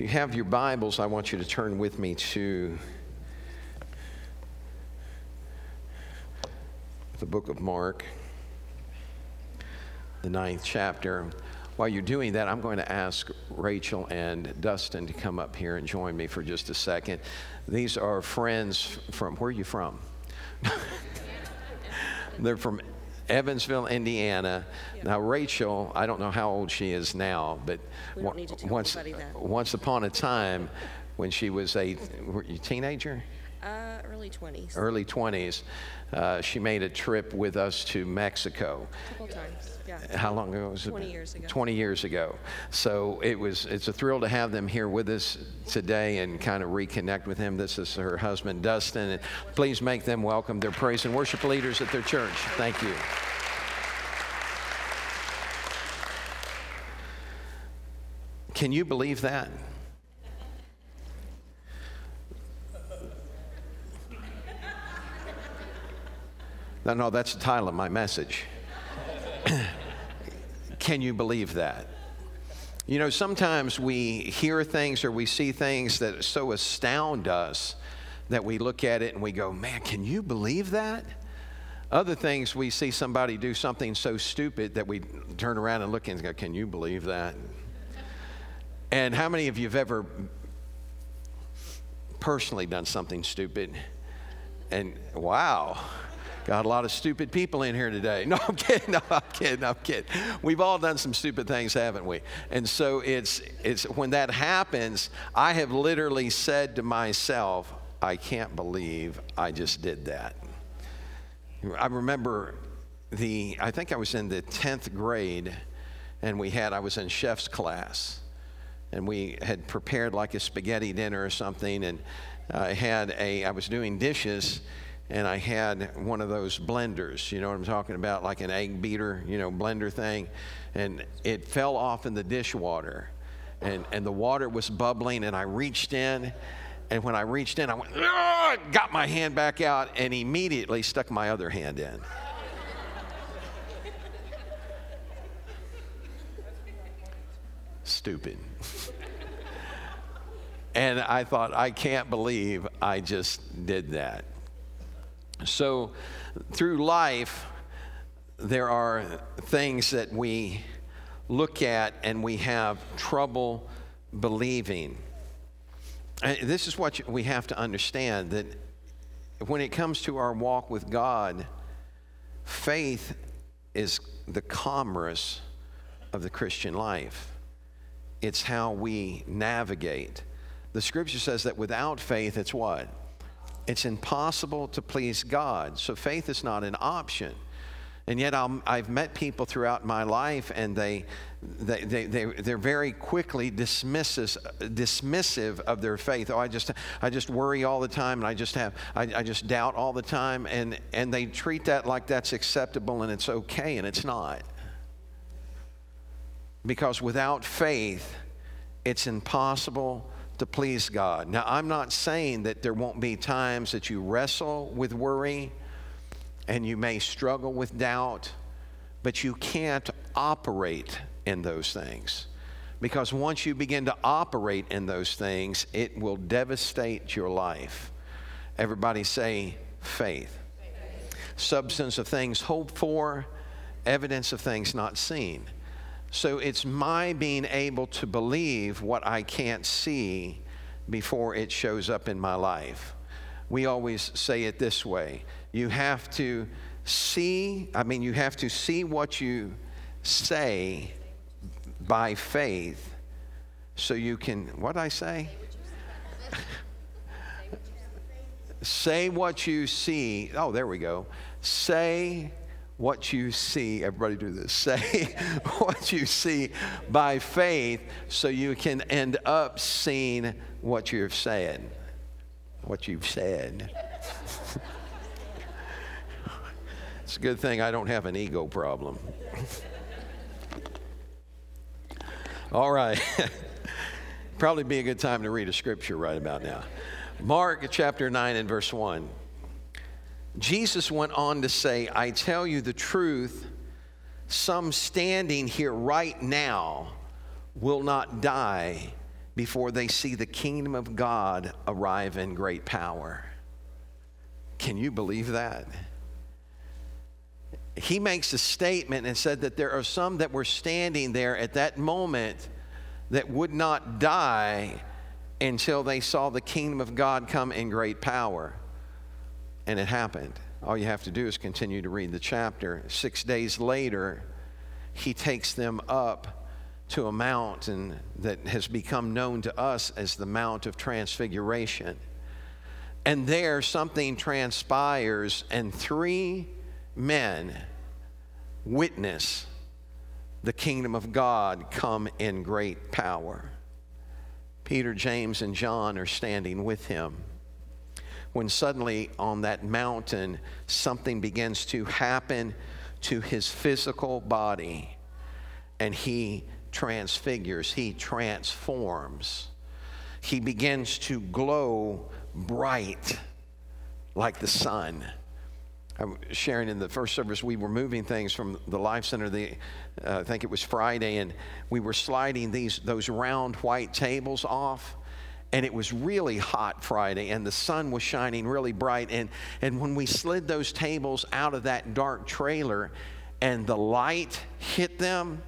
If you have your Bibles, I want you to turn with me to the book of Mark, the ninth chapter. While you're doing that, I'm going to ask Rachel and Dustin to come up here and join me for just a second. These are friends from, where are you from? They're from Evansville, Indiana. Now, Rachel, I don't know how old she is now, but once, once upon a time, when she was a were you teenager? Uh, early 20s. Early 20s. Uh, she made a trip with us to Mexico. A couple times, yeah. How long ago was it? 20 years ago. 20 years ago. So it was, it's a thrill to have them here with us today and kind of reconnect with him. This is her husband, Dustin. And please make them welcome. They're praise and worship leaders at their church. Thank you. Can you believe that? No, no, that's the title of my message. Can you believe that? You know, sometimes we hear things or we see things that so astound us that we look at it and we go, man, can you believe that? Other things, we see somebody do something so stupid that we turn around and look and go, can you believe that? And how many of you have ever personally done something stupid? And wow, got a lot of stupid people in here today. No, I'm kidding. No, I'm kidding. I'm kidding. We've all done some stupid things, haven't we? And so it's it's when that happens, I have literally said to myself, I can't believe I just did that. I remember the I think I was in the 10th grade and we had I was in chef's class and we had prepared like a spaghetti dinner or something and i had a i was doing dishes and i had one of those blenders you know what i'm talking about? Like an egg beater you know blender thing. And it fell off in the dishwater. And, and the water was bubbling and i reached in. And when i reached in i went got my hand back out and immediately stuck my other hand in. Stupid. and I thought, I can't believe I just did that. So, through life, there are things that we look at and we have trouble believing. This is what we have to understand that when it comes to our walk with God, faith is the commerce of the Christian life it's how we navigate. The scripture says that without faith, it's what? It's impossible to please God. So faith is not an option. And yet i have met people throughout my life and they, they, they, they, they're very quickly dismissive of their faith. Oh, I just, I just worry all the time and I just, have, I, I just doubt all the time. And, and they treat that like that's acceptable and it's okay, and it's not. Because without faith, it's impossible to please God. Now, I'm not saying that there won't be times that you wrestle with worry and you may struggle with doubt, but you can't operate in those things. Because once you begin to operate in those things, it will devastate your life. Everybody say faith. faith. Substance of things hoped for, evidence of things not seen. So it's my being able to believe what I can't see before it shows up in my life. We always say it this way you have to see, I mean, you have to see what you say by faith so you can, what I say? say what you see. Oh, there we go. Say what you see, everybody do this, say what you see by faith so you can end up seeing what you've said. What you've said. it's a good thing I don't have an ego problem. All right. Probably be a good time to read a scripture right about now. Mark chapter 9 and verse 1. Jesus went on to say, I tell you the truth, some standing here right now will not die before they see the kingdom of God arrive in great power. Can you believe that? He makes a statement and said that there are some that were standing there at that moment that would not die until they saw the kingdom of God come in great power. And it happened. All you have to do is continue to read the chapter. Six days later, he takes them up to a mountain that has become known to us as the Mount of Transfiguration. And there, something transpires, and three men witness the kingdom of God come in great power. Peter, James, and John are standing with him. When suddenly on that mountain, something begins to happen to his physical body, and he transfigures, he transforms. He begins to glow bright like the sun. I was sharing in the first service, we were moving things from the Life Center. The, uh, I think it was Friday, and we were sliding these those round white tables off. And it was really hot Friday, and the sun was shining really bright. And, and when we slid those tables out of that dark trailer and the light hit them,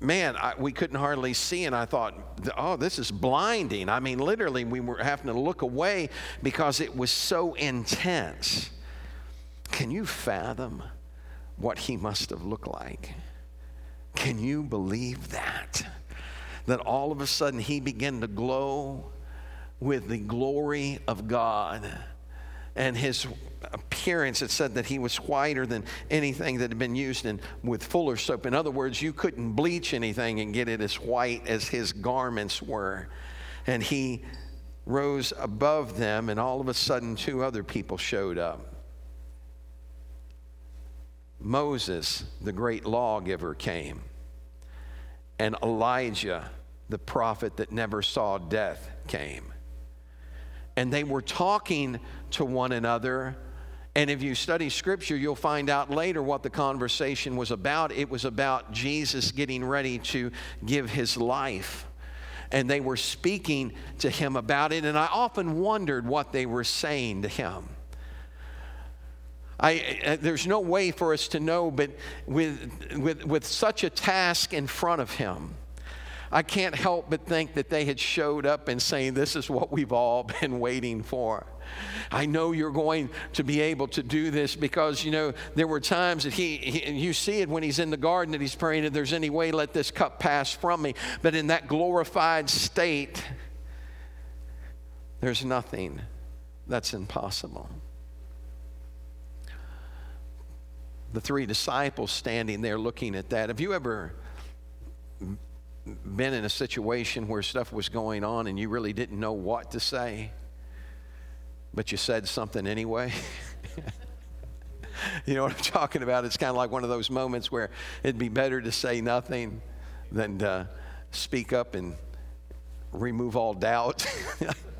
man, I, we couldn't hardly see. And I thought, oh, this is blinding. I mean, literally, we were having to look away because it was so intense. Can you fathom what he must have looked like? Can you believe that? That all of a sudden he began to glow with the glory of God. And his appearance, it said that he was whiter than anything that had been used in, with fuller soap. In other words, you couldn't bleach anything and get it as white as his garments were. And he rose above them, and all of a sudden, two other people showed up. Moses, the great lawgiver, came, and Elijah, the prophet that never saw death, came. And they were talking to one another. And if you study scripture, you'll find out later what the conversation was about. It was about Jesus getting ready to give his life. And they were speaking to him about it. And I often wondered what they were saying to him. I, there's no way for us to know, but with, with, with such a task in front of him, I can't help but think that they had showed up and saying, This is what we've all been waiting for. I know you're going to be able to do this because, you know, there were times that he, he, you see it when he's in the garden that he's praying, if there's any way, let this cup pass from me. But in that glorified state, there's nothing that's impossible. The three disciples standing there looking at that. Have you ever been in a situation where stuff was going on and you really didn't know what to say, but you said something anyway? you know what I'm talking about? It's kind of like one of those moments where it'd be better to say nothing than to speak up and remove all doubt.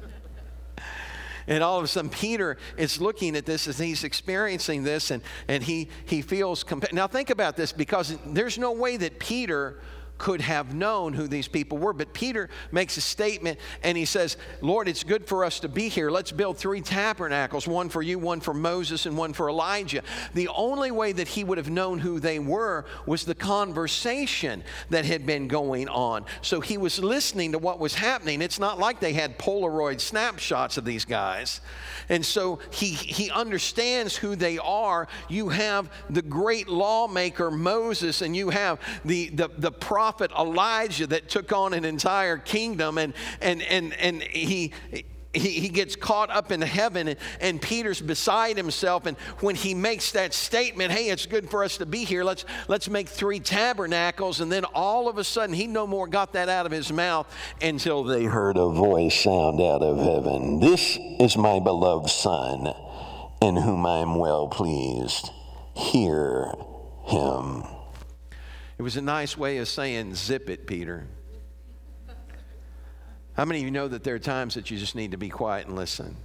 And all of a sudden, Peter is looking at this as he's experiencing this, and, and he, he feels. Now, think about this because there's no way that Peter could have known who these people were. But Peter makes a statement and he says, Lord, it's good for us to be here. Let's build three tabernacles one for you, one for Moses, and one for Elijah. The only way that he would have known who they were was the conversation that had been going on. So he was listening to what was happening. It's not like they had Polaroid snapshots of these guys. And so he, he understands who they are. You have the great lawmaker Moses, and you have the, the, the prophet Elijah that took on an entire kingdom, and, and, and, and he, he, he gets caught up in heaven and, and Peter's beside himself. And when he makes that statement, hey, it's good for us to be here, let's, let's make three tabernacles. And then all of a sudden, he no more got that out of his mouth until they heard a voice sound out of heaven This is my beloved Son, in whom I am well pleased. Hear him. It was a nice way of saying, zip it, Peter. How many of you know that there are times that you just need to be quiet and listen?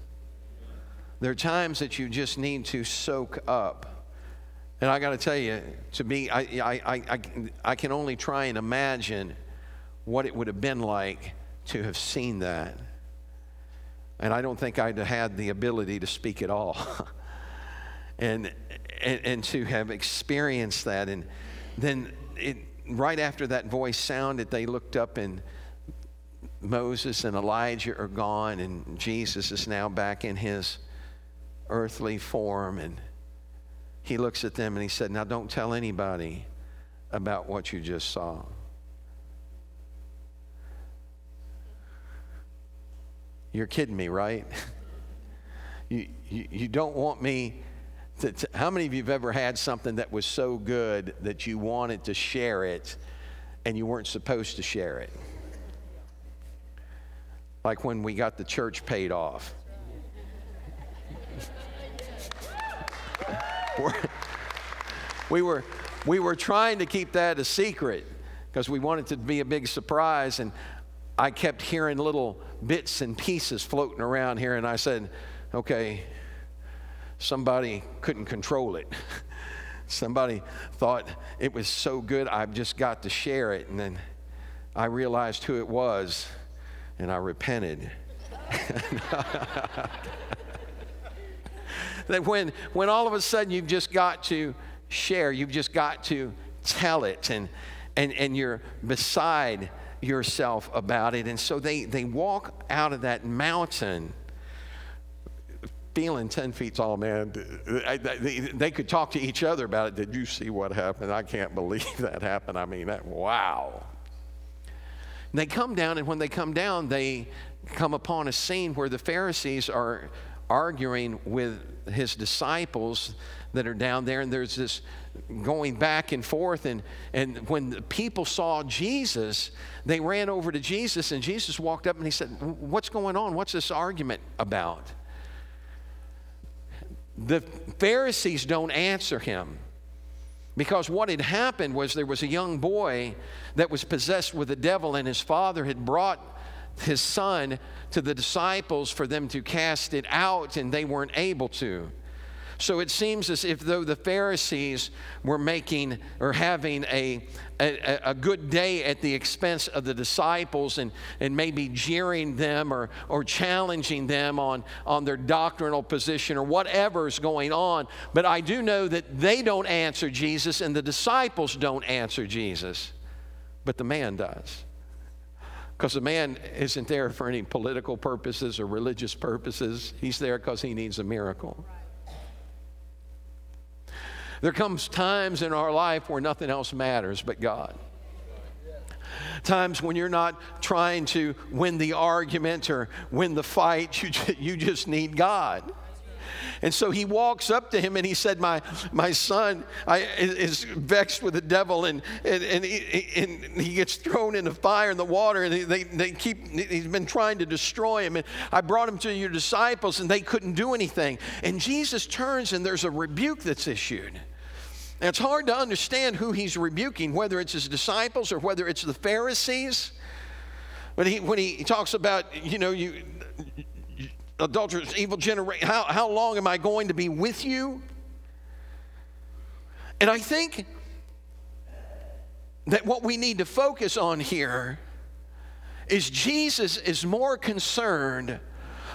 There are times that you just need to soak up. And I got to tell you, to me, I, I, I, I, can only try and imagine what it would have been like to have seen that. And I don't think I'd have had the ability to speak at all. and, and, and to have experienced that. And then it, right after that voice sounded, they looked up and Moses and Elijah are gone, and Jesus is now back in his earthly form. And he looks at them and he said, Now don't tell anybody about what you just saw. You're kidding me, right? you, you, you don't want me to, to, How many of you have ever had something that was so good that you wanted to share it and you weren't supposed to share it? Like when we got the church paid off. we were, we were trying to keep that a secret because we wanted to be a big surprise. And I kept hearing little bits and pieces floating around here. And I said, okay, somebody couldn't control it. somebody thought it was so good, I've just got to share it. And then I realized who it was, and I repented. that when, when all of a sudden you've just got to share, you've just got to tell it, and, and, and you're beside yourself about it. And so they, they walk out of that mountain feeling 10 feet tall, man. They, they could talk to each other about it. Did you see what happened? I can't believe that happened. I mean, that, wow. And they come down, and when they come down, they come upon a scene where the Pharisees are arguing with his disciples that are down there, and there's this going back and forth. And, and when the people saw Jesus, they ran over to Jesus, and Jesus walked up and he said, What's going on? What's this argument about? The Pharisees don't answer him. Because what had happened was there was a young boy that was possessed with a devil, and his father had brought his son to the disciples for them to cast it out, and they weren't able to. So it seems as if though the Pharisees were making or having a, a, a, good day at the expense of the disciples and, and maybe jeering them or, or challenging them on, on their doctrinal position or whatever's going on. But I do know that they don't answer Jesus and the disciples don't answer Jesus, but the man does. Because the man isn't there for any political purposes or religious purposes. He's there because he needs a miracle. There comes times in our life where nothing else matters but God. Times when you're not trying to win the argument or win the fight, you, you just need God. And so he walks up to him and he said, My, my son I, is vexed with the devil, and, and, and, he, and he gets thrown in the fire and the water, and they, they keep, he's been trying to destroy him. And I brought him to your disciples, and they couldn't do anything. And Jesus turns, and there's a rebuke that's issued. And it's hard to understand who he's rebuking, whether it's his disciples or whether it's the Pharisees. But he, when he talks about, you know, you adulterous, evil generation, how, how long am I going to be with you? And I think that what we need to focus on here is Jesus is more concerned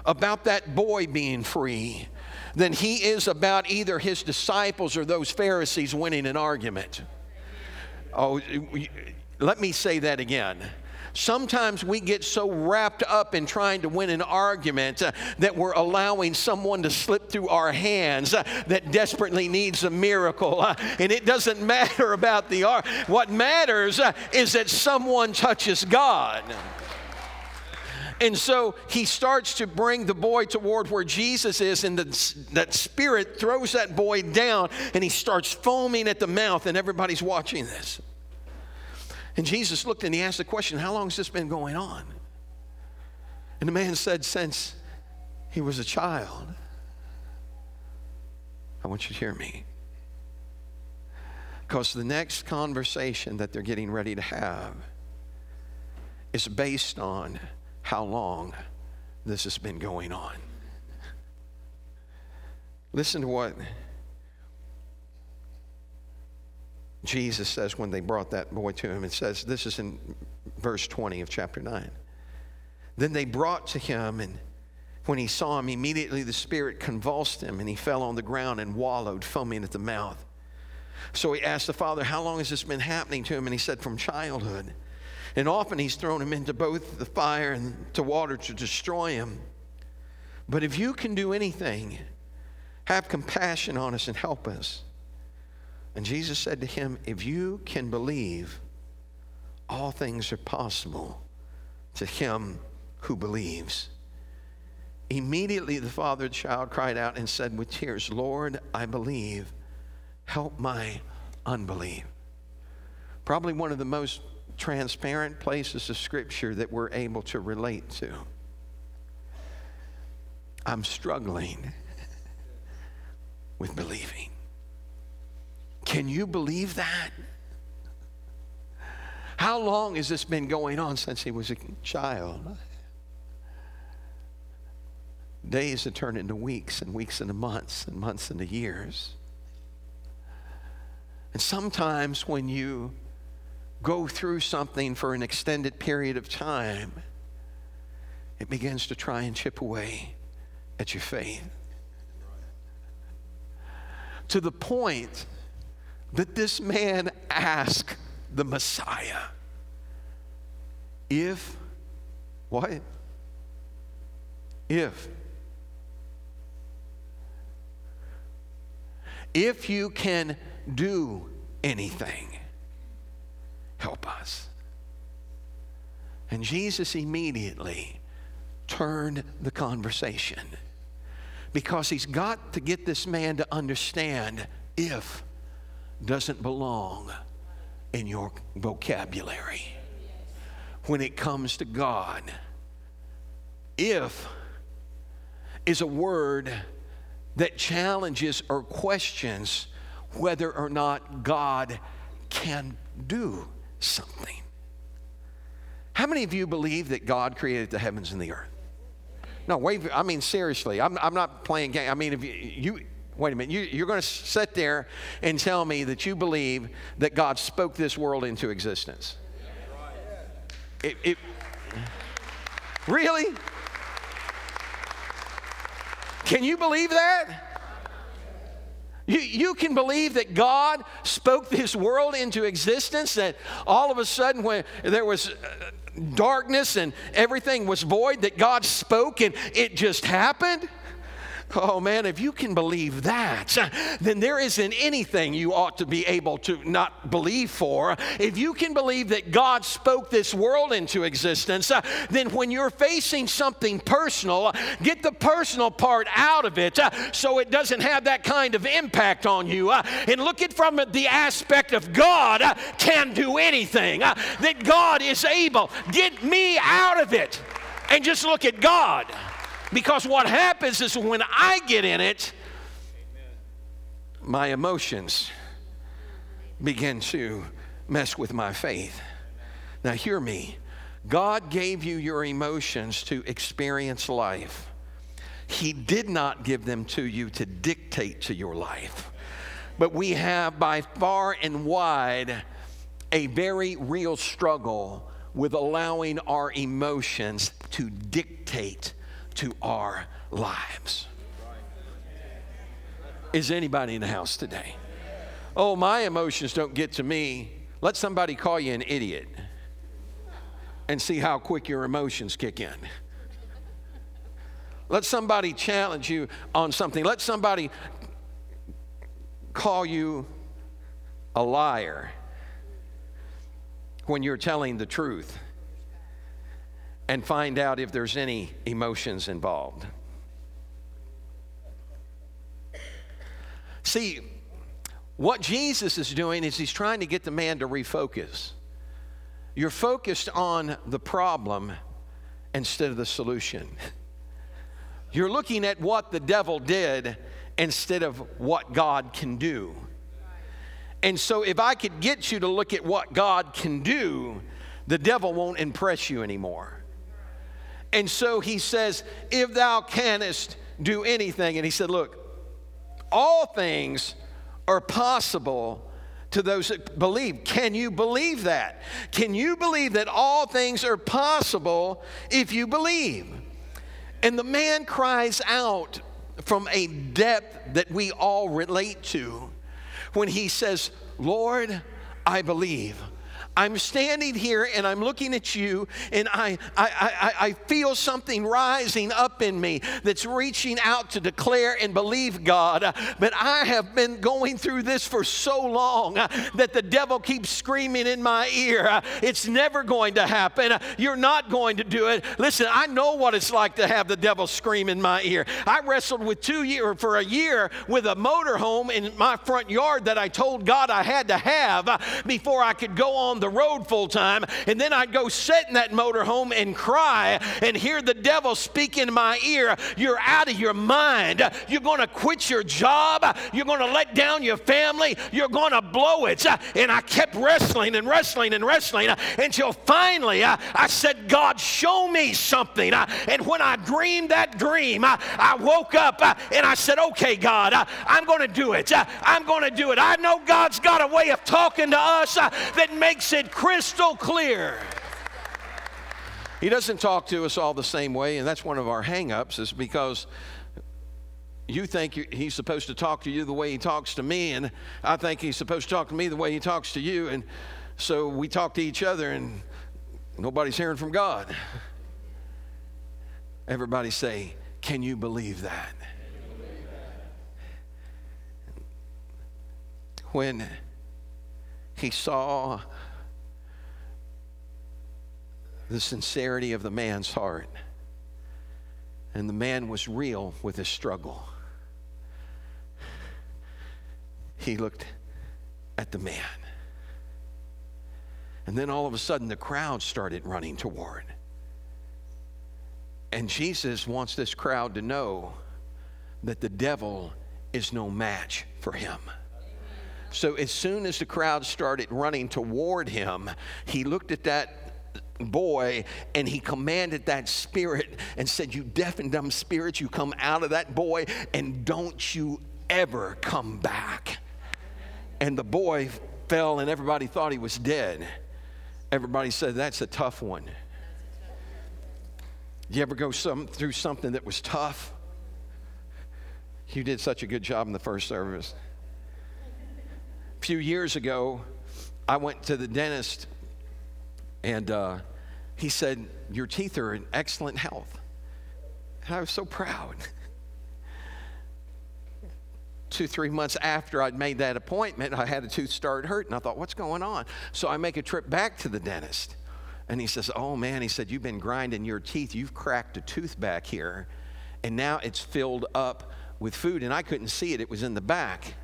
about that boy being free than he is about either his disciples or those Pharisees winning an argument. Oh, let me say that again. Sometimes we get so wrapped up in trying to win an argument uh, that we're allowing someone to slip through our hands uh, that desperately needs a miracle. Uh, and it doesn't matter about the art. What matters uh, is that someone touches God. And so he starts to bring the boy toward where Jesus is, and the, that spirit throws that boy down, and he starts foaming at the mouth, and everybody's watching this. And Jesus looked and he asked the question, How long has this been going on? And the man said, Since he was a child. I want you to hear me. Because the next conversation that they're getting ready to have is based on how long this has been going on. Listen to what Jesus says when they brought that boy to him. It says, this is in verse 20 of chapter 9. Then they brought to him, and when he saw him, immediately the spirit convulsed him, and he fell on the ground and wallowed, foaming at the mouth. So he asked the father, How long has this been happening to him? And he said, From childhood. And often he's thrown him into both the fire and to water to destroy him. But if you can do anything, have compassion on us and help us. And Jesus said to him, If you can believe, all things are possible to him who believes. Immediately the father and child cried out and said with tears, Lord, I believe. Help my unbelief. Probably one of the most transparent places of Scripture that we're able to relate to. I'm struggling with believing. Can you believe that? How long has this been going on since he was a child? Days have turned into weeks, and weeks into months, and months into years. And sometimes when you go through something for an extended period of time, it begins to try and chip away at your faith. To the point that this man asked the Messiah if, what? If. If you can do anything, help us. And Jesus immediately turned the conversation because he's got to get this man to understand if doesn't belong in your vocabulary when it comes to God. If is a word that challenges or questions whether or not God can do something. How many of you believe that God created the heavens and the earth? No, wait, I mean, seriously, I'm, I'm not playing game. I mean, if you, you wait a minute, you, you're going to sit there and tell me that you believe that God spoke this world into existence. It, it, really? Can you believe that? You, you can believe that God spoke this world into existence, that all of a sudden, when there was uh, darkness and everything was void, that God spoke and it just happened? Oh man, if you can believe that, then there isn't anything you ought to be able to not believe for. If you can believe that God spoke this world into existence, uh, then when you're facing something personal, uh, get the personal part out of it uh, so it doesn't have that kind of impact on you. And look at from the aspect of God can do anything, that God is able. Get me out of it and just look at God. Because what happens is when I get in it, my emotions begin to mess with my faith. Now, hear me. God gave you your emotions to experience life. He did not give them to you to dictate to your life. But we have by far and wide a very real struggle with allowing our emotions to dictate to our lives. Is anybody in the house today? Oh, my emotions don't get to me. Let somebody call you an idiot and see how quick your emotions kick in. Let somebody challenge you on something. Let somebody call you a liar when you're telling the truth and find out if there's any emotions involved. See, what Jesus is doing is he's trying to get the man to refocus. You're focused on the problem instead of the solution. You're looking at what the devil did instead of what God can do. And so, if I could get you to look at what God can do, the devil won't impress you anymore. And so he says, If thou canst do anything. And he said, Look, all things are possible to those that believe. Can you believe that? Can you believe that all things are possible if you believe? And the man cries out from a depth that we all relate to when he says, Lord, I believe. I'm standing here and I'm looking at you, and I, I, I, I, feel something rising up in me that's reaching out to declare and believe God. But I have been going through this for so long that the devil keeps screaming in my ear, It's never going to happen. You're not going to do it. Listen, I know what it's like to have the devil scream in my ear. I wrestled with two years for a year with a motorhome in my front yard that I told God I had to have before I could go on the road full time, and then I'd go sit in that motorhome and cry and hear the devil speak in my ear, You're out of your mind. You're going to quit your job. You're going to let down your family. You're going to blow it. And I kept wrestling and wrestling and wrestling until finally uh, I said, God, show me something. Uh, and when I dreamed that dream, uh, I woke up and I said, Okay, God, I'm going to do it. I'm going to do it. I know God's got a way of talking to us that makes crystal clear. He doesn't talk to us all the same way, and that's one of our hangups, is because you think he's supposed to talk to you the way he talks to me, and I think he's supposed to talk to me the way he talks to you, and so we talk to each other, and nobody's hearing from God. Everybody say, Can you believe that? When he saw the sincerity of the man's heart. And the man was real with his struggle. He looked at the man. And then all of a sudden, the crowd started running toward. And Jesus wants this crowd to know that the devil is no match for him. So, as soon as the crowd started running toward him, he looked at that boy and he commanded that spirit and said, You deaf and dumb spirits, you come out of that boy and don't you ever come back. And the boy fell and everybody thought he was dead. Everybody said, That's a tough one. You ever go some, through something that was tough? You did such a good job in the first service. A few years ago, I went to the dentist and uh, he said, Your teeth are in excellent health. And I was so proud. Two, three months after I'd made that appointment, I had a tooth start hurting. I thought, What's going on? So I make a trip back to the dentist. And he says, Oh man, he said, You've been grinding your teeth. You've cracked a tooth back here. And now it's filled up with food. And I couldn't see it, it was in the back.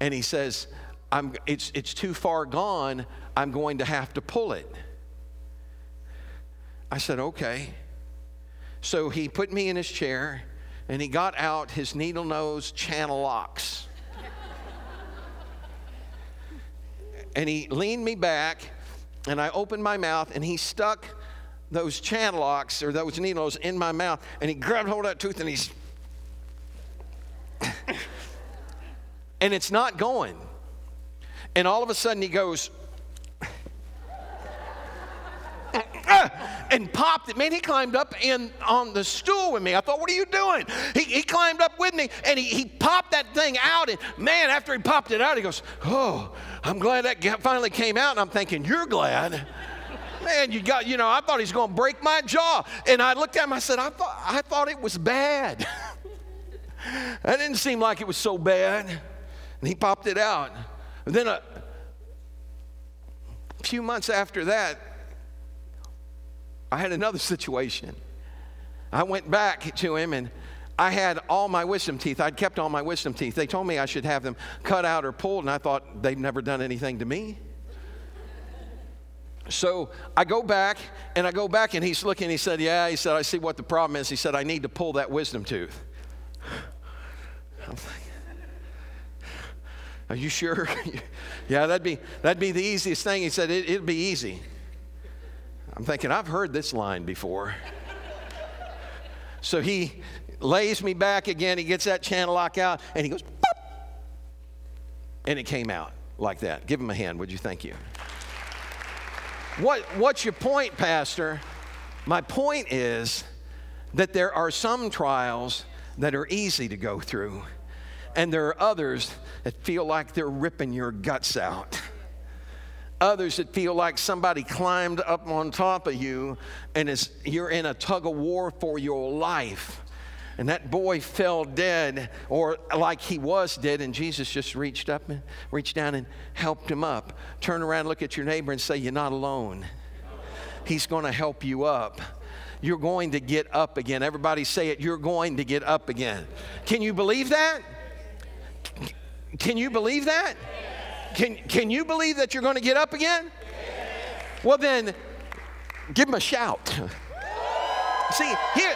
And he says, I'm, it's, it's too far gone. I'm going to have to pull it. I said, okay. So he put me in his chair and he got out his needle nose channel locks. and he leaned me back and I opened my mouth and he stuck those channel locks or those needles in my mouth and he grabbed hold of that tooth and he's. and it's not going. And all of a sudden he goes, and popped it. Man, he climbed up in on the stool with me. I thought, what are you doing? He, he climbed up with me and he, he popped that thing out. And man, after he popped it out, he goes, Oh, I'm glad that finally came out. And I'm thinking, You're glad. Man, you got, you know, I thought he's going to break my jaw. And I looked at him, I said, I thought, I thought it was bad. that didn't seem like it was so bad. And he popped it out. And then a few months after that, I had another situation. I went back to him and I had all my wisdom teeth. I'd kept all my wisdom teeth. They told me I should have them cut out or pulled, and I thought they'd never done anything to me. So I go back and I go back and he's looking. He said, Yeah. He said, I see what the problem is. He said, I need to pull that wisdom tooth. I'm thinking, Are you sure? yeah, that'd be, that'd be the easiest thing. He said, it, It'd be easy. I'm thinking, I've heard this line before. so he lays me back again. He gets that channel lock out and he goes, and it came out like that. Give him a hand, would you? Thank you. What, what's your point, Pastor? My point is that there are some trials that are easy to go through, and there are others that feel like they're ripping your guts out. Others that feel like somebody climbed up on top of you and you're in a tug of war for your life. And that boy fell dead, or like he was dead, and Jesus just reached up and reached down and helped him up. Turn around, look at your neighbor, and say, You're not alone. He's going to help you up. You're going to get up again. Everybody say it. You're going to get up again. Can you believe that? Can you believe that? Can, can you believe that you're going to get up again? Well, then, give him a shout. See, here,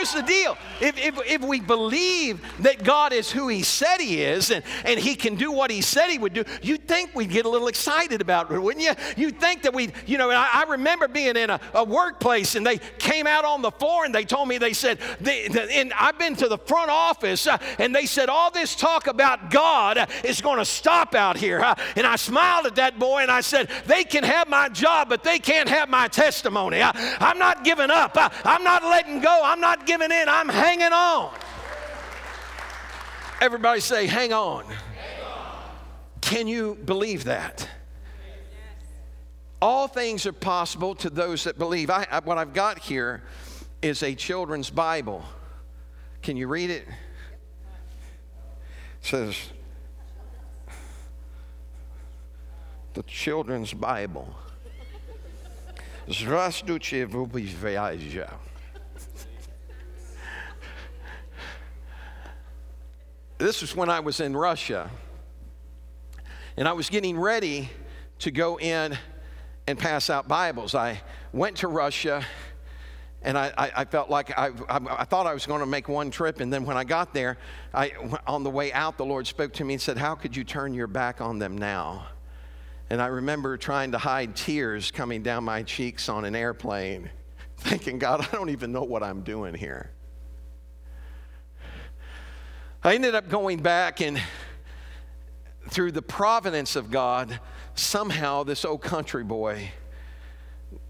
Here's the deal if, if, if we believe that God is who He said He is and, and He can do what He said He would do, you'd think we'd get a little excited about it, wouldn't you? You'd think that we'd, you know, I, I remember being in a, a, workplace and they came out on the floor and they told me, they said, they, the, and I've been to the front office uh, and they said, all this talk about God is going to stop out here. And I smiled at that boy and I said, they can have my job, but they can't have my testimony. I, I'm not giving up. I, I'm not letting go. I'm not giving in, I'm hanging on. Everybody say, hang on. hang on. Can you believe that? All things are possible to those that believe. I, I, what I've got here is a children's Bible. Can you read it? It says, the children's Bible. Здравствуйте, вы this was when I was in Russia. And I was getting ready to go in and pass out Bibles. I went to Russia and I, I, I felt like I, I, thought I was going to make one trip. And then when I got there, I, on the way out, the Lord spoke to me and said, How could you turn your back on them now? And I remember trying to hide tears coming down my cheeks on an airplane, thinking, God, I don't even know what I'm doing here. I ended up going back and through the providence of God, somehow this old country boy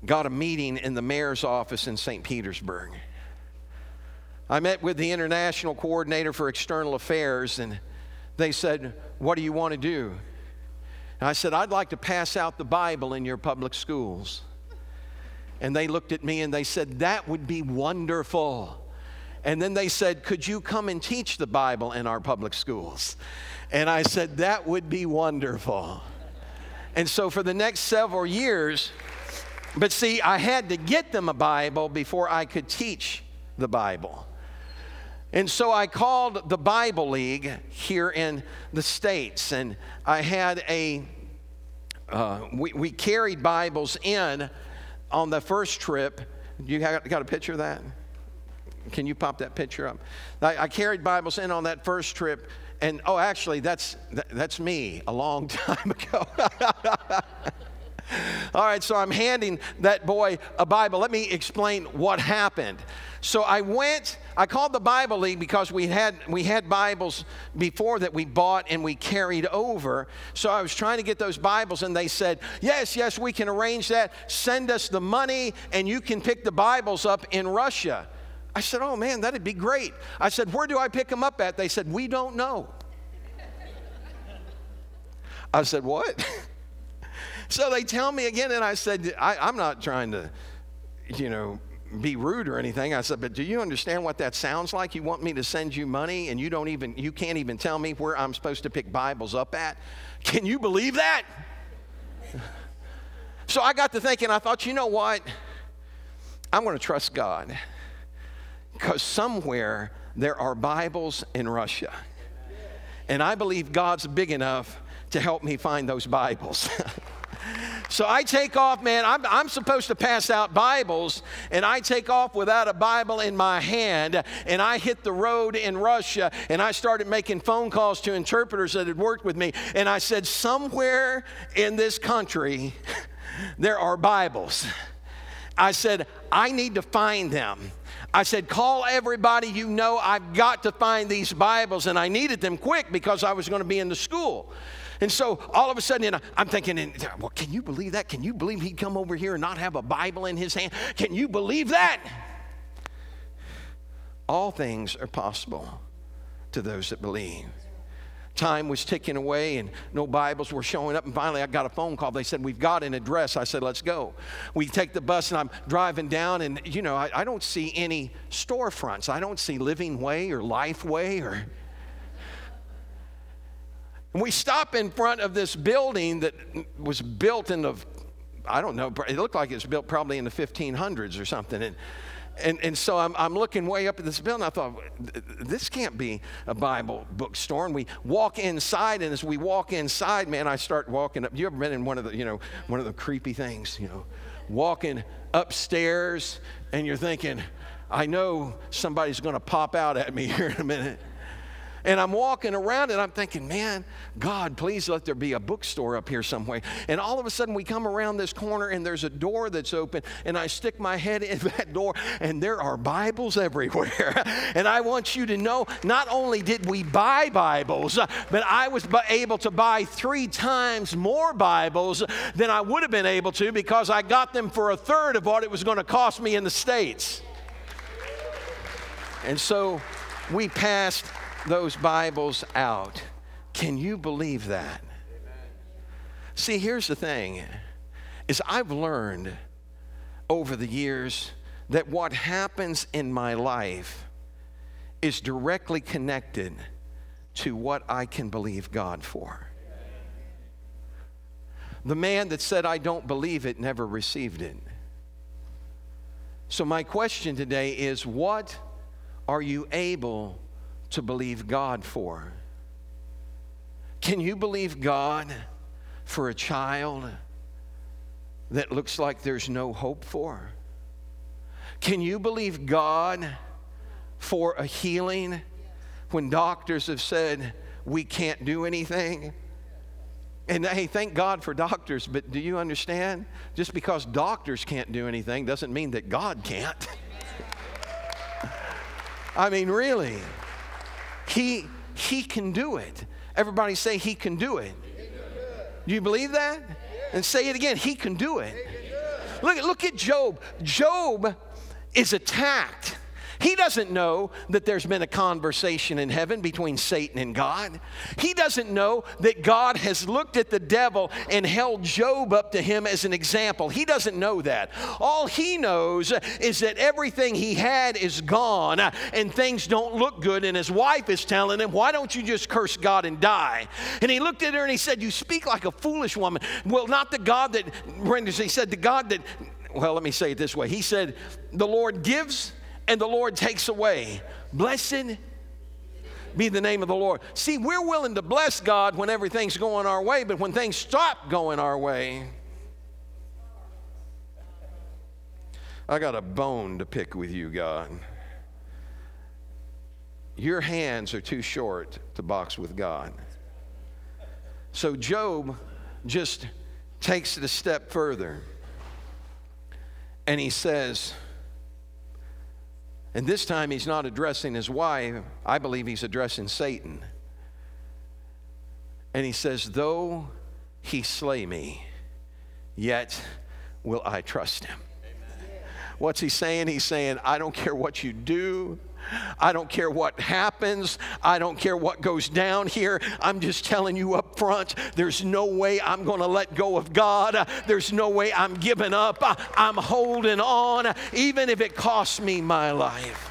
got a meeting in the mayor's office in St. Petersburg. I met with the international coordinator for external affairs, and they said, What do you want to do? And I said, I'd like to pass out the Bible in your public schools. And they looked at me and they said, That would be wonderful. And then they said, Could you come and teach the Bible in our public schools? And I said, That would be wonderful. And so for the next several years, but see, I had to get them a Bible before I could teach the Bible. And so I called the Bible League here in the States, and I had a, uh, we, we carried Bibles in on the first trip. You got, got a picture of that? Can you pop that picture up? I, I carried Bibles in on that first trip, and oh, actually, that's that, that's me a long time ago. All right, so I'm handing that boy a Bible. Let me explain what happened. So I went, I called the Bible League because we had we had Bibles before that we bought and we carried over. So I was trying to get those Bibles and they said, "Yes, yes, we can arrange that. Send us the money and you can pick the Bibles up in Russia." I said, Oh man, that'd be great. I said, Where do I pick them up at? They said, We don't know. I said, What? so they tell me again, and I said, I, am not trying to, you know, be rude or anything. I said, but do you understand what that sounds like? You want me to send you money and you don't even, you can't even tell me where I'm supposed to pick Bibles up at? Can you believe that? so I got to thinking, I thought, you know what? I'm going to trust God. Because somewhere there are Bibles in Russia. And I believe God's big enough to help me find those Bibles. so I take off, man. I'm, I'm, supposed to pass out Bibles, and I take off without a Bible in my hand, and I hit the road in Russia, and I started making phone calls to interpreters that had worked with me, and I said, Somewhere in this country, there are Bibles. I said, I need to find them. I said, call everybody you know. I've got to find these Bibles. And I needed them quick because I was going to be in the school. And so all of a sudden, you know, I'm thinking, well, can you believe that? Can you believe he'd come over here and not have a Bible in his hand? Can you believe that? All things are possible to those that believe time was ticking away and no Bibles were showing up. And finally, I got a phone call. They said, We've got an address. I said, Let's go. We take the bus and I'm driving down, and you know, I, I don't see any storefronts. I don't see Living Way or Lifeway or. And we stop in front of this building that was built in the, I don't know, it looked like it was built probably in the 1500s or something. And and, and so I'm, I'm looking way up at this building. I thought, this can't be a Bible bookstore. And we walk inside, and as we walk inside, man, I start walking up. You ever been in one of the, you know, one of the creepy things, you know, walking upstairs, and you're thinking, I know somebody's going to pop out at me here in a minute. And I'm walking around and I'm thinking, man, God, please let there be a bookstore up here somewhere. And all of a sudden, we come around this corner and there's a door that's open, and I stick my head in that door, and there are Bibles everywhere. and I want you to know not only did we buy Bibles, but I was able to buy three times more Bibles than I would have been able to because I got them for a third of what it was going to cost me in the States. And so we passed those Bibles out. Can you believe that? See, here's the thing is I've learned over the years that what happens in my life is directly connected to what I can believe God for. The man that said, I don't believe it, never received it. So, my question today is what are you able to believe God for. Can you believe God for a child that looks like there's no hope for? Can you believe God for a healing when doctors have said we can't do anything? And hey, thank God for doctors, but do you understand? Just because doctors can't do anything doesn't mean that God can't. I mean, really. He, he can do it. Everybody say, He can do it. Do you believe that? And say it again, He can do it. Look, look at Job. Job is attacked he doesn't know that there's been a conversation in heaven between Satan and God. He doesn't know that God has looked at the devil and held Job up to him as an example. He doesn't know that. All he knows is that everything he had is gone and things don't look good. And his wife is telling him, Why don't you just curse God and die? And he looked at her and he said, You speak like a foolish woman. Well, not the God that renders, he said, The God that, well, let me say it this way. He said, The Lord gives and the Lord takes away. Blessed be the name of the Lord. See, we're willing to bless God when everything's going our way, but when things stop going our way, I got a bone to pick with you, God. Your hands are too short to box with God. So Job just takes it a step further and he says, and this time he's not addressing his wife, I believe he's addressing Satan. And he says, Though he slay me, yet will I trust him. Amen. What's he saying? He's saying, I don't care what you do, I don't care what happens. I don't care what goes down here. I'm just telling you up front there's no way I'm going to let go of God. There's no way I'm giving up. I'm holding on, even if it costs me my life.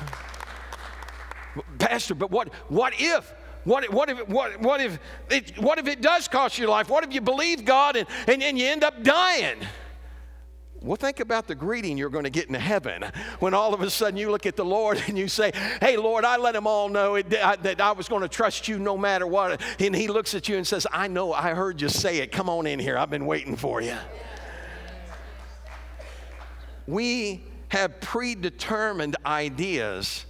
Pastor, but what, what if? What, what, if, what, what, if it, what if it does cost you your life? What if you believe God and, and, and you end up dying? Well, think about the greeting you're going to get in heaven when all of a sudden you look at the Lord and you say, Hey, Lord, I let them all know it, I, that I was going to trust you no matter what. And He looks at you and says, I know, I heard you say it. Come on in here. I've been waiting for you. We have predetermined ideas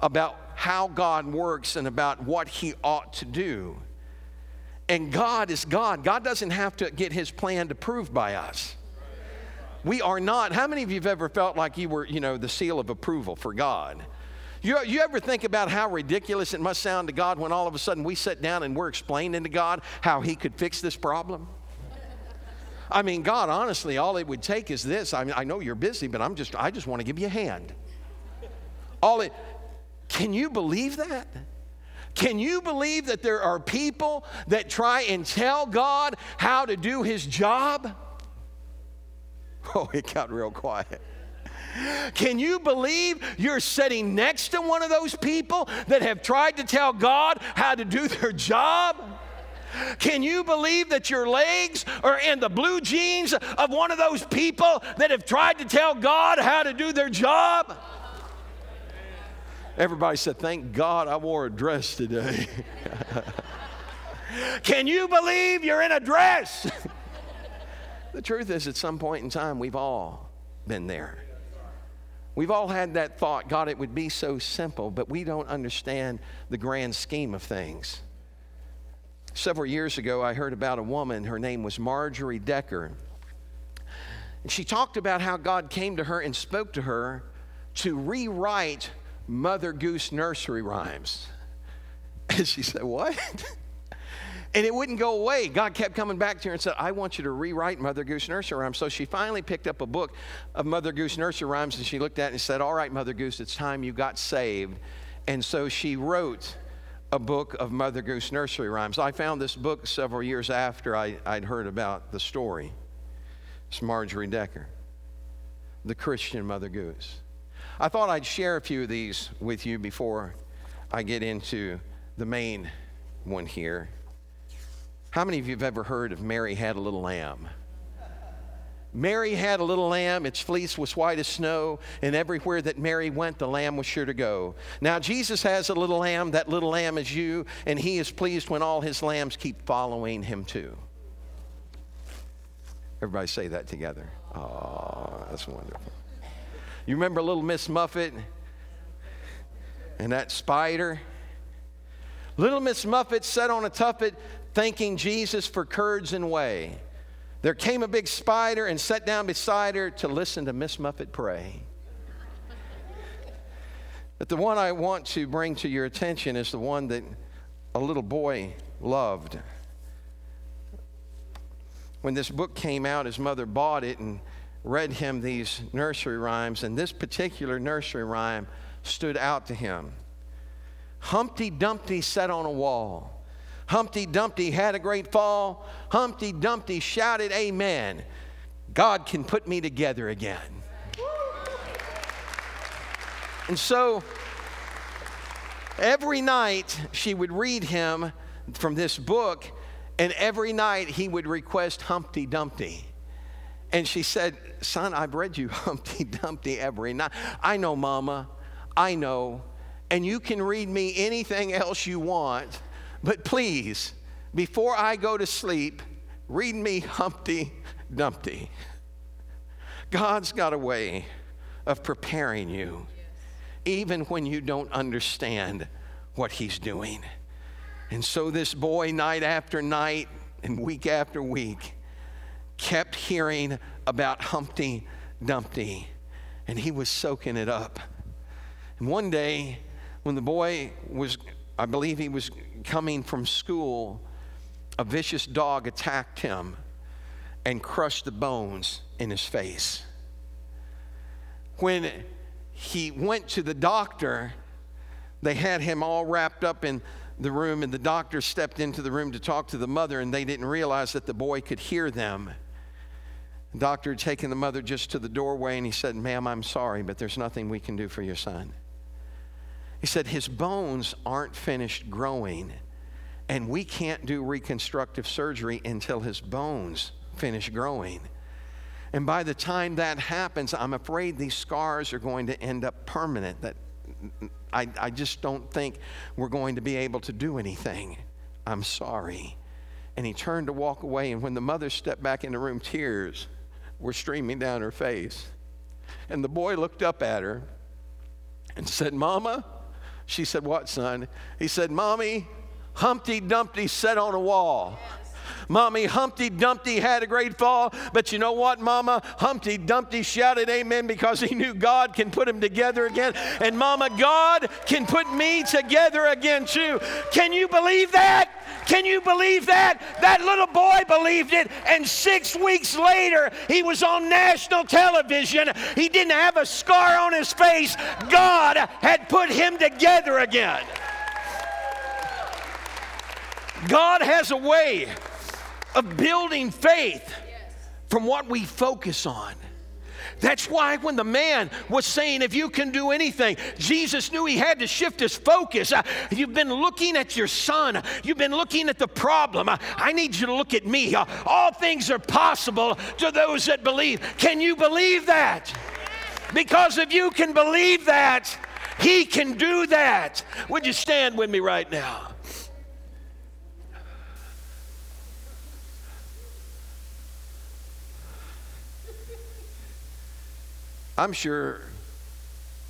about how God works and about what He ought to do. And God is God. God doesn't have to get His plan approved by us. We are not. How many of you have ever felt like you were, you know, the seal of approval for God? You, you ever think about how ridiculous it must sound to God when all of a sudden we sit down and we're explaining to God how He could fix this problem? I mean, God, honestly, all it would take is this. I mean, I know you're busy, but I'm just, I just want to give you a hand. All it, can you believe that? Can you believe that there are people that try and tell God how to do his job? Oh, it got real quiet. Can you believe you're sitting next to one of those people that have tried to tell God how to do their job? Can you believe that your legs are in the blue jeans of one of those people that have tried to tell God how to do their job? Everybody said, Thank God I wore a dress today. Can you believe you're in a dress? The truth is, at some point in time, we've all been there. We've all had that thought, God, it would be so simple, but we don't understand the grand scheme of things. Several years ago, I heard about a woman, her name was Marjorie Decker. And she talked about how God came to her and spoke to her to rewrite Mother Goose nursery rhymes. And she said, What? And it wouldn't go away. God kept coming back to her and said, I want you to rewrite Mother Goose Nursery Rhymes. So she finally picked up a book of Mother Goose Nursery Rhymes and she looked at it and said, All right, Mother Goose, it's time you got saved. And so she wrote a book of Mother Goose Nursery Rhymes. I found this book several years after I, would heard about the story. It's Marjorie Decker, the Christian Mother Goose. I thought I'd share a few of these with you before I get into the main one here. How many of you have ever heard of Mary Had a Little Lamb? Mary had a little lamb, its fleece was white as snow, and everywhere that Mary went, the lamb was sure to go. Now, Jesus has a little lamb, that little lamb is you, and he is pleased when all his lambs keep following him too. Everybody say that together. Oh, that's wonderful. You remember little Miss Muffet and that spider? Little Miss Muffet sat on a tuffet thanking Jesus for curds and whey. There came a big spider and sat down beside her to listen to Miss Muffet pray. But the one I want to bring to your attention is the one that a little boy loved. When this book came out, his mother bought it and read him these nursery rhymes, and this particular nursery rhyme stood out to him. Humpty Dumpty sat on a wall. Humpty Dumpty had a great fall. Humpty Dumpty shouted, Amen. God can put me together again. And so every night she would read him from this book, and every night he would request Humpty Dumpty. And she said, Son, I've read you Humpty Dumpty every night. I know, Mama. I know. And you can read me anything else you want. But please, before I go to sleep, read me Humpty Dumpty. God's got a way of preparing you, even when you don't understand what He's doing. And so this boy, night after night and week after week, kept hearing about Humpty Dumpty, and he was soaking it up. And one day, when the boy was, I believe he was coming from school, a vicious dog attacked him and crushed the bones in his face. When he went to the doctor, they had him all wrapped up in the room, and the doctor stepped into the room to talk to the mother, and they didn't realize that the boy could hear them. The doctor had taken the mother just to the doorway, and he said, Ma'am, I'm sorry, but there's nothing we can do for your son. He said, His bones aren't finished growing, and we can't do reconstructive surgery until his bones finish growing. And by the time that happens, I'm afraid these scars are going to end up permanent. That I, I just don't think we're going to be able to do anything. I'm sorry. And he turned to walk away, and when the mother stepped back in the room, tears were streaming down her face. And the boy looked up at her and said, Mama, she said, What, son? He said, Mommy, Humpty Dumpty sat on a wall. Mommy Humpty Dumpty had a great fall, but you know what, Mama? Humpty Dumpty shouted amen because he knew God can put him together again. And Mama, God can put me together again too. Can you believe that? Can you believe that? That little boy believed it, and six weeks later, he was on national television. He didn't have a scar on his face. God had put him together again. God has a way of building faith from what we focus on. That's why when the man was saying, If you can do anything, Jesus knew he had to shift his focus. Uh, you've been looking at your son, you've been looking at the problem. Uh, I need you to look at me. Uh, all things are possible to those that believe. Can you believe that? Because if you can believe that, he can do that. Would you stand with me right now? I'm sure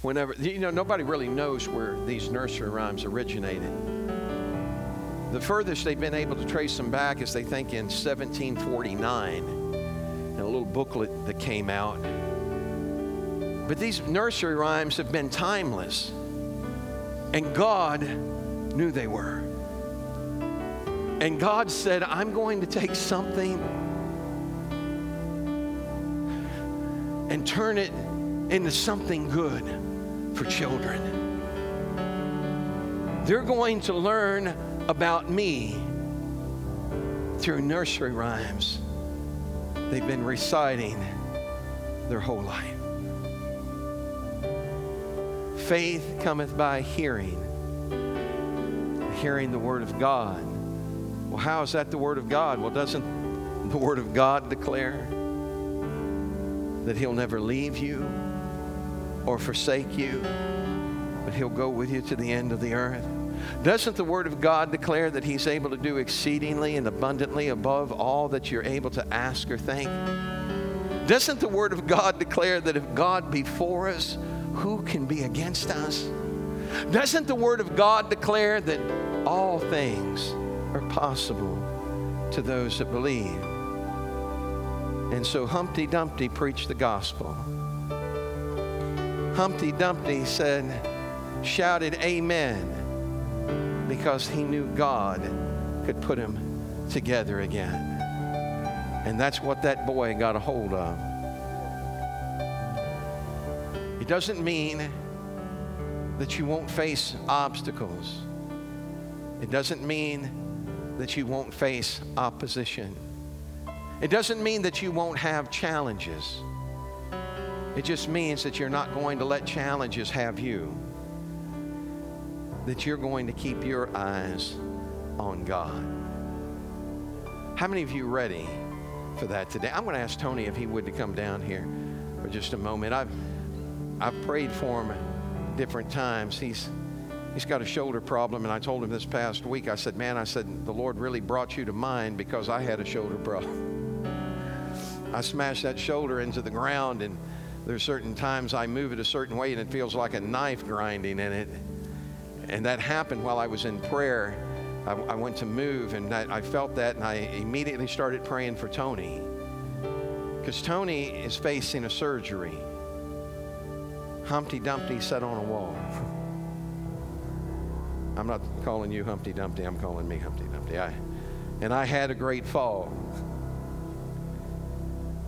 whenever, you know, nobody really knows where these nursery rhymes originated. The furthest they've been able to trace them back is they think in 1749 in a little booklet that came out. But these nursery rhymes have been timeless, and God knew they were. And God said, I'm going to take something and turn it into something good for children. They're going to learn about me through nursery rhymes they've been reciting their whole life. Faith cometh by hearing, hearing the Word of God. Well, how is that the Word of God? Well, doesn't the Word of God declare that He'll never leave you or forsake you, but He'll go with you to the end of the earth? Doesn't the Word of God declare that He's able to do exceedingly and abundantly above all that you're able to ask or think? Doesn't the Word of God declare that if God be for us, who can be against us? Doesn't the Word of God declare that all things are possible to those that believe? And so Humpty Dumpty preached the gospel. Humpty Dumpty said, shouted amen because he knew God could put him together again. And that's what that boy got a hold of. It doesn't mean that you won't face obstacles. It doesn't mean that you won't face opposition. It doesn't mean that you won't have challenges. It just means that you're not going to let challenges have you, that you're going to keep your eyes on God. How many of you ready for that today? I'm going to ask Tony if he would to come down here for just a moment. I've I've prayed for him different times. He's he's got a shoulder problem, and I told him this past week. I said, "Man, I said the Lord really brought you to mind because I had a shoulder problem. I smashed that shoulder into the ground and." There's certain times I move it a certain way and it feels like a knife grinding in it. And that happened while I was in prayer. I, I went to move and I, I felt that and I immediately started praying for Tony. Because Tony is facing a surgery. Humpty Dumpty sat on a wall. I'm not calling you Humpty Dumpty, I'm calling me Humpty Dumpty. I, and I had a great fall.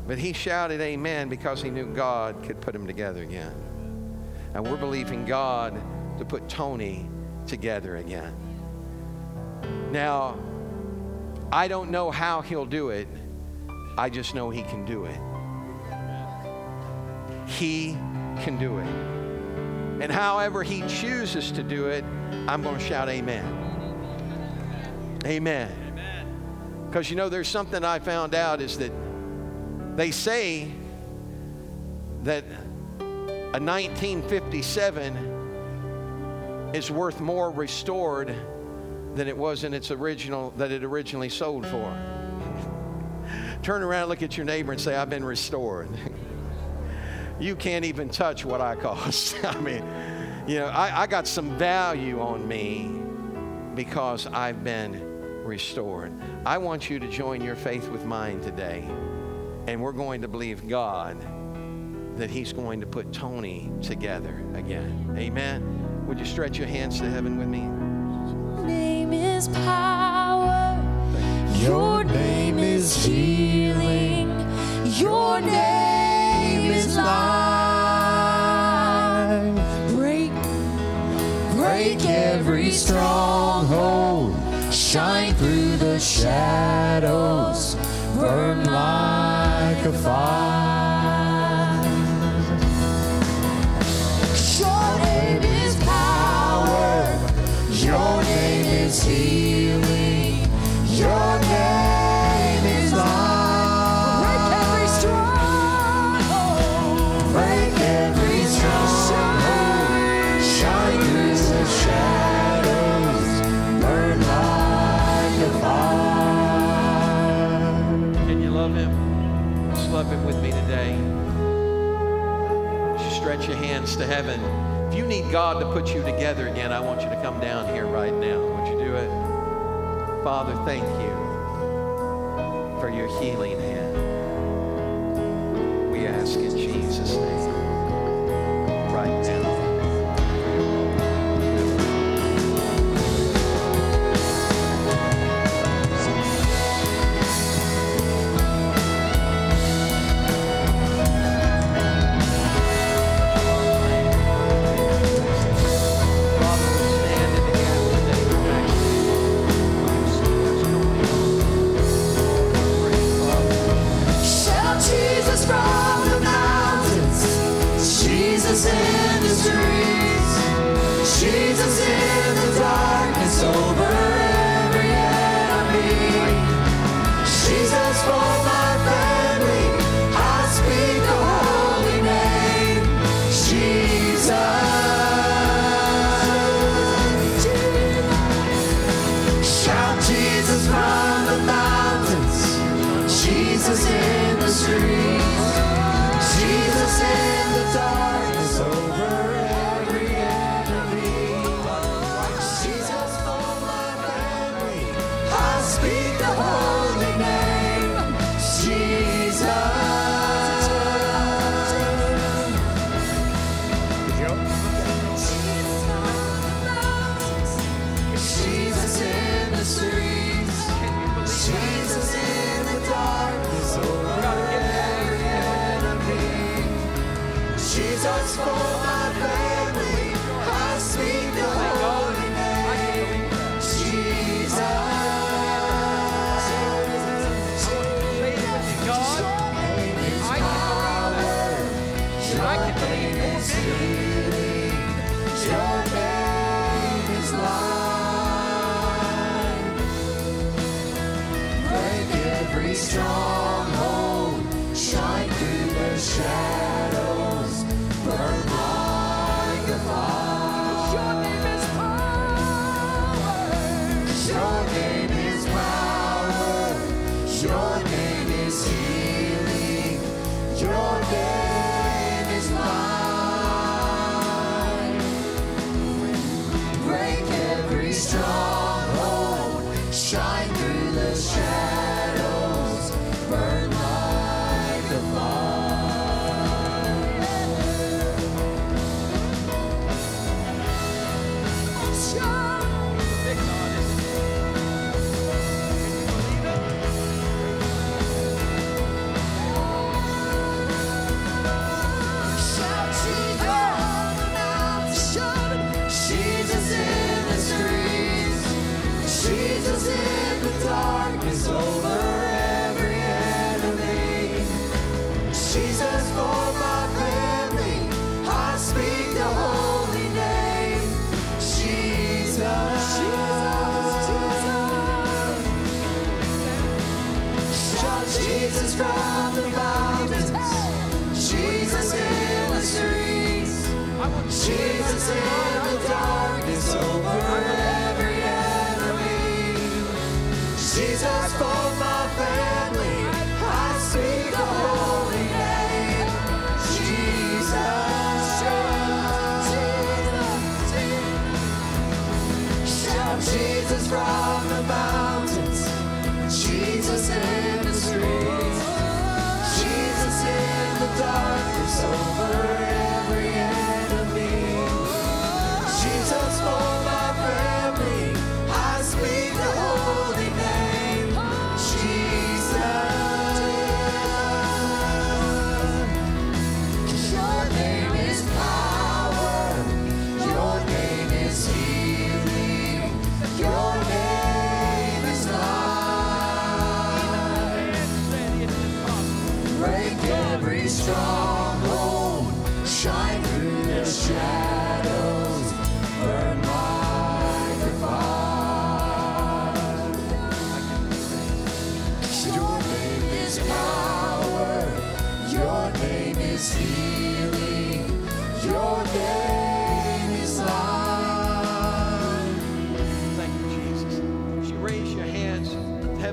But he shouted amen because he knew God could put him together again. And we're believing God to put Tony together again. Now, I don't know how he'll do it. I just know he can do it. He can do it. And however he chooses to do it, I'm going to shout amen. Amen. Because you know, there's something I found out is that they say that a 1957 is worth more restored than it was in its original that it originally sold for. Turn around, look at your neighbor, and say, "I've been restored." you can't even touch what I cost. I mean, you know, I, I got some value on me because I've been restored. I want you to join your faith with mine today. And we're going to believe God that He's going to put Tony together again. Amen. Would you stretch your hands to heaven with me? Your name is power. Your name is healing. Your name is life. Break, break every stronghold. Shine through the shadows. Burn light sacrifice. to heaven. If you need God to put you together again, I want you to come down here right now. Would you do it? Father, thank you for your healing hand. We ask in Jesus' name right now.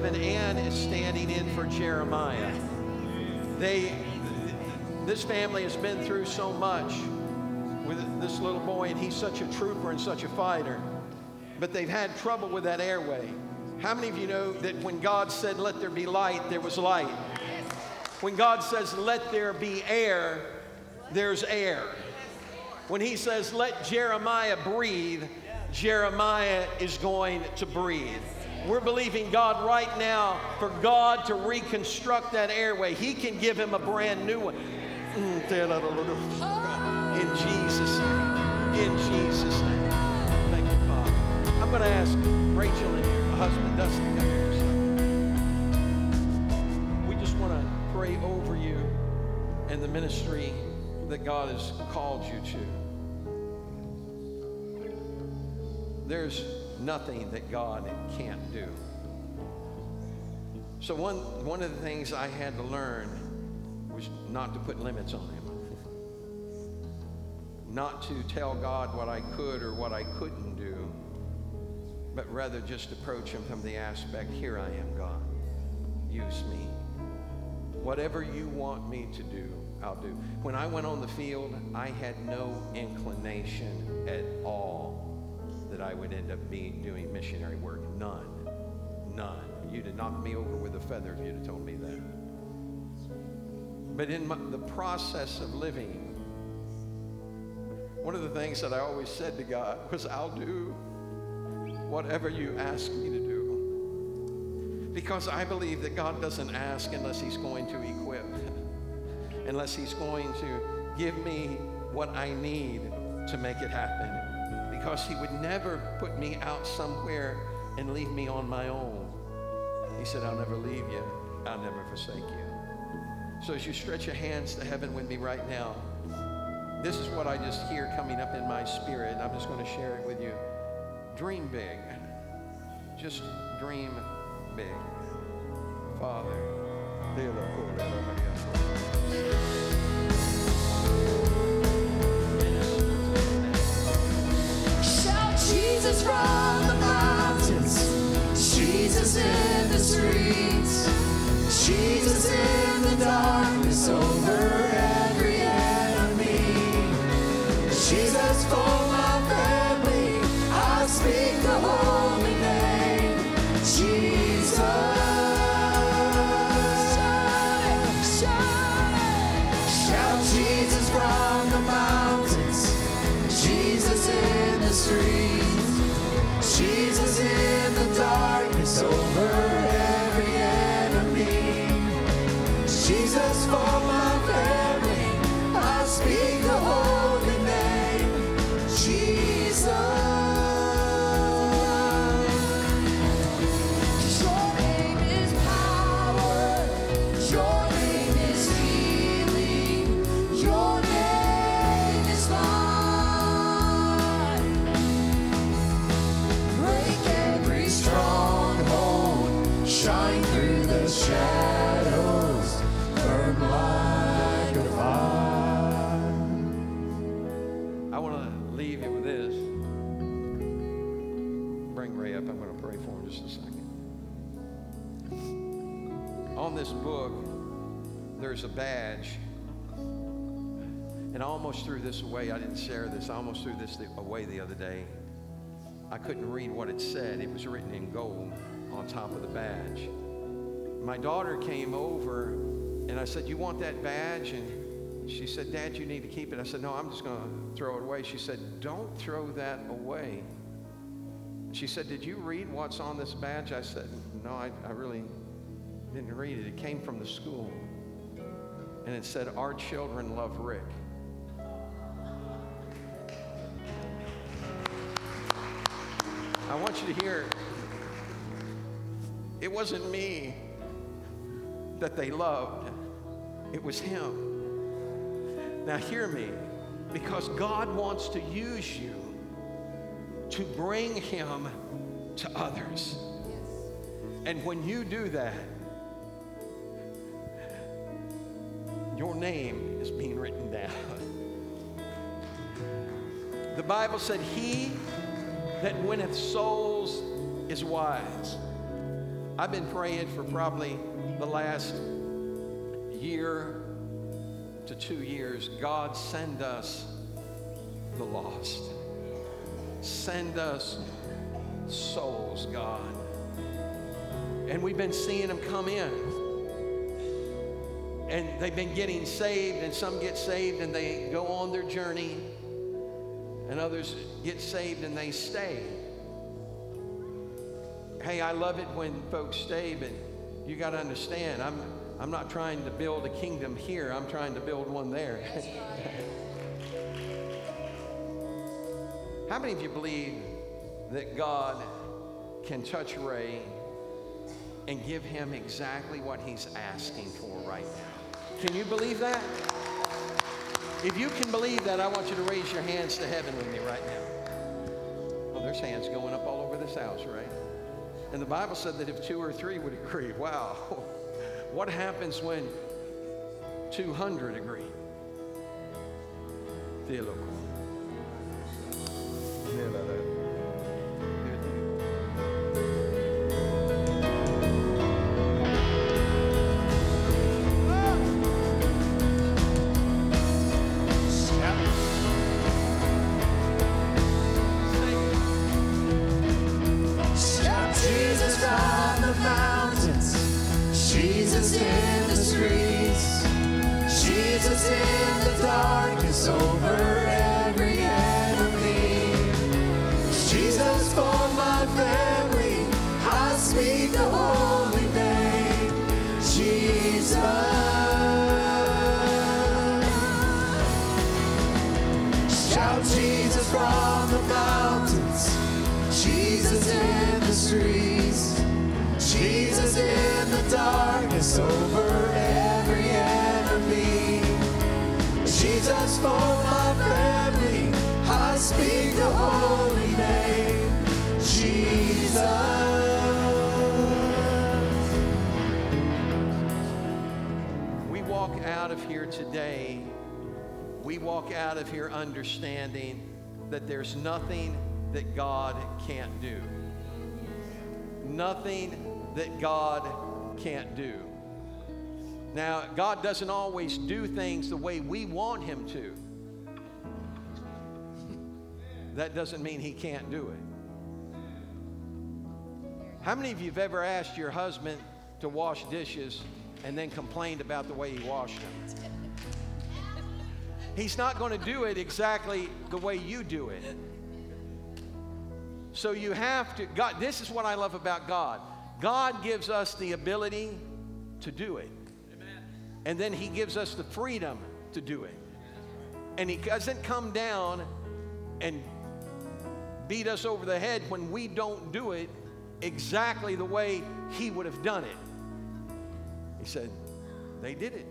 Friend Ann is standing in for Jeremiah. They, this family has been through so much with this little boy, and he's such a trooper and such a fighter. But they've had trouble with that airway. How many of you know that when God said, Let there be light, there was light? When God says, Let there be air, there's air. When He says, Let Jeremiah breathe, Jeremiah is going to breathe. We're believing God right now for God to reconstruct that airway. He can give him a brand new one. Mm, In Jesus' name. In Jesus' name. Thank you, Father. I'm going to ask Rachel and your husband, Dustin, come here. We just want to pray over you and the ministry that God has called you to. There's nothing that God can't do. So one, one of the things I had to learn was not to put limits on him. Not to tell God what I could or what I couldn't do, but rather just approach him from the aspect, here I am, God. Use me. Whatever you want me to do, I'll do. When I went on the field, I had no inclination at all that I would end up being doing missionary work. None. None. You'd have knocked me over with a feather if you'd have told me that. But in my, the process of living, one of the things that I always said to God was, I'll do whatever you ask me to do. Because I believe that God doesn't ask unless He's going to equip, unless He's going to give me what I need to make it happen because he would never put me out somewhere and leave me on my own. He said, I'll never leave you, I'll never forsake you. So as you stretch your hands to heaven with me right now, this is what I just hear coming up in my spirit. I'm just going to share it with you. Dream big. Just dream big. Father. From the mountains, Jesus in the streets, Jesus in the darkness over badge. And I almost threw this away. I didn't share this. I almost threw this away the other day. I couldn't read what it said. It was written in gold on top of the badge. My daughter came over and I said, You want that badge? And she said, Dad, you need to keep it. I said, No, I'm just going to throw it away. She said, Don't throw that away. She said, Did you read what's on this badge? I said, No, I, I really didn't read it. It came from the school. And it said, Our children love Rick. I want you to hear it wasn't me that they loved, it was him. Now, hear me, because God wants to use you to bring him to others. And when you do that, your name is being written down. The Bible said, He that winneth souls is wise. I've been praying for probably the last year to two years God, send us the lost. Send us souls, God. And we've been seeing them come in. And they've been getting saved, and some get saved and they go on their journey, and others get saved and they stay. Hey, I love it when folks stay, but you got to understand, I'm, I'm not trying to build a kingdom here, I'm trying to build one there. How many of you believe that God can touch Ray and give him exactly what he's asking for right now? Can you believe that? If you can believe that, I want you to raise your hands to heaven with me right now. Well, there's hands going up all over this house, right? And the Bible said that if two or three would agree, wow, what happens when 200 agree? Theological. There's nothing that God can't do. Nothing that God can't do. Now, God doesn't always do things the way we want Him to. That doesn't mean He can't do it. How many of you have ever asked your husband to wash dishes and then complained about the way he washed them? He's not going to do it exactly the way you do it. So you have to, God, this is what I love about God. God gives us the ability to do it. And then He gives us the freedom to do it. And He doesn't come down and beat us over the head when we don't do it exactly the way He would have done it. He said, they did it.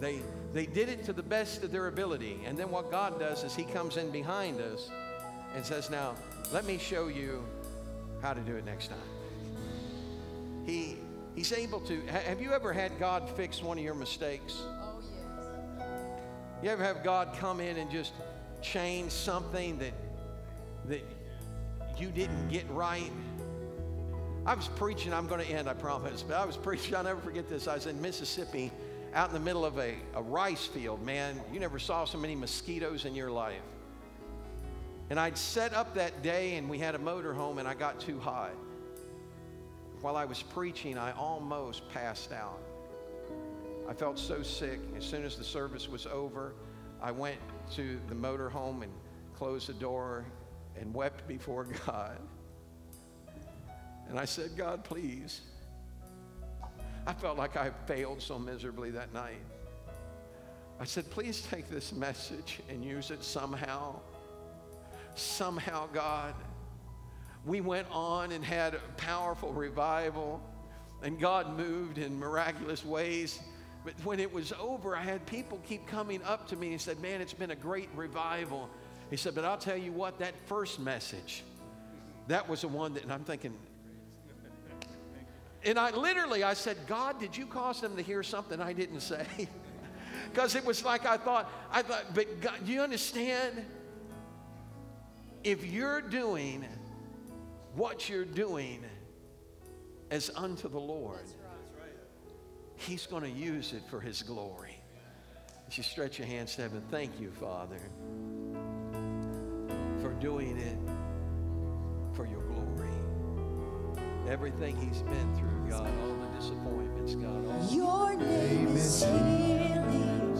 They, they did it to the best of their ability. And then what God does is He comes in behind us and says, Now, let me show you how to do it next time. He, he's able to. Have you ever had God fix one of your mistakes? Oh, yes. You ever have God come in and just change something that, that you didn't get right? I was preaching, I'm going to end, I promise, but I was preaching, I'll never forget this. I was in Mississippi, out in the middle of a, a rice field, man. You never saw so many mosquitoes in your life. And I'd set up that day, and we had a motor home and I got too hot. While I was preaching, I almost passed out. I felt so sick. As soon as the service was over, I went to the motor home and closed the door and wept before God. And I said, God, please. I felt like I failed so miserably that night. I said, please take this message and use it somehow. Somehow, God. We went on and had a powerful revival, and God moved in miraculous ways. But when it was over, I had people keep coming up to me and said, Man, it's been a great revival. He said, But I'll tell you what, that first message, that was the one that, and I'm thinking, and I literally, I said, God, did you cause them to hear something I didn't say? Because it was like I thought, I thought, but God, do you understand? If you're doing what you're doing, as unto the Lord, He's going to use it for His glory. As you stretch your hands to heaven, thank you, Father, for doing it for your glory. Everything He's been through, God, all the disappointments, God, all Your name is healing.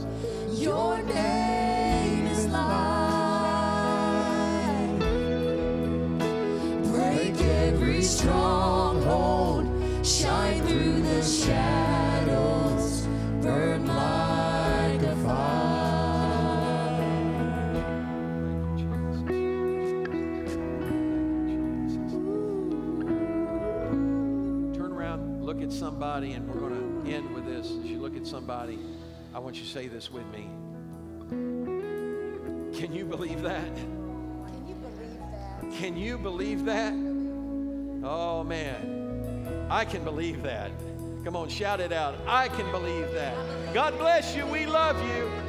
Your name is life. Break every stronghold. Shine through the shadows. Somebody, and we're going to end with this. As you look at somebody, I want you to say this with me. Can you believe that? Can you believe that? Can you believe that? Oh, man. I can believe that. Come on, shout it out. I can believe that. God bless you. We love you.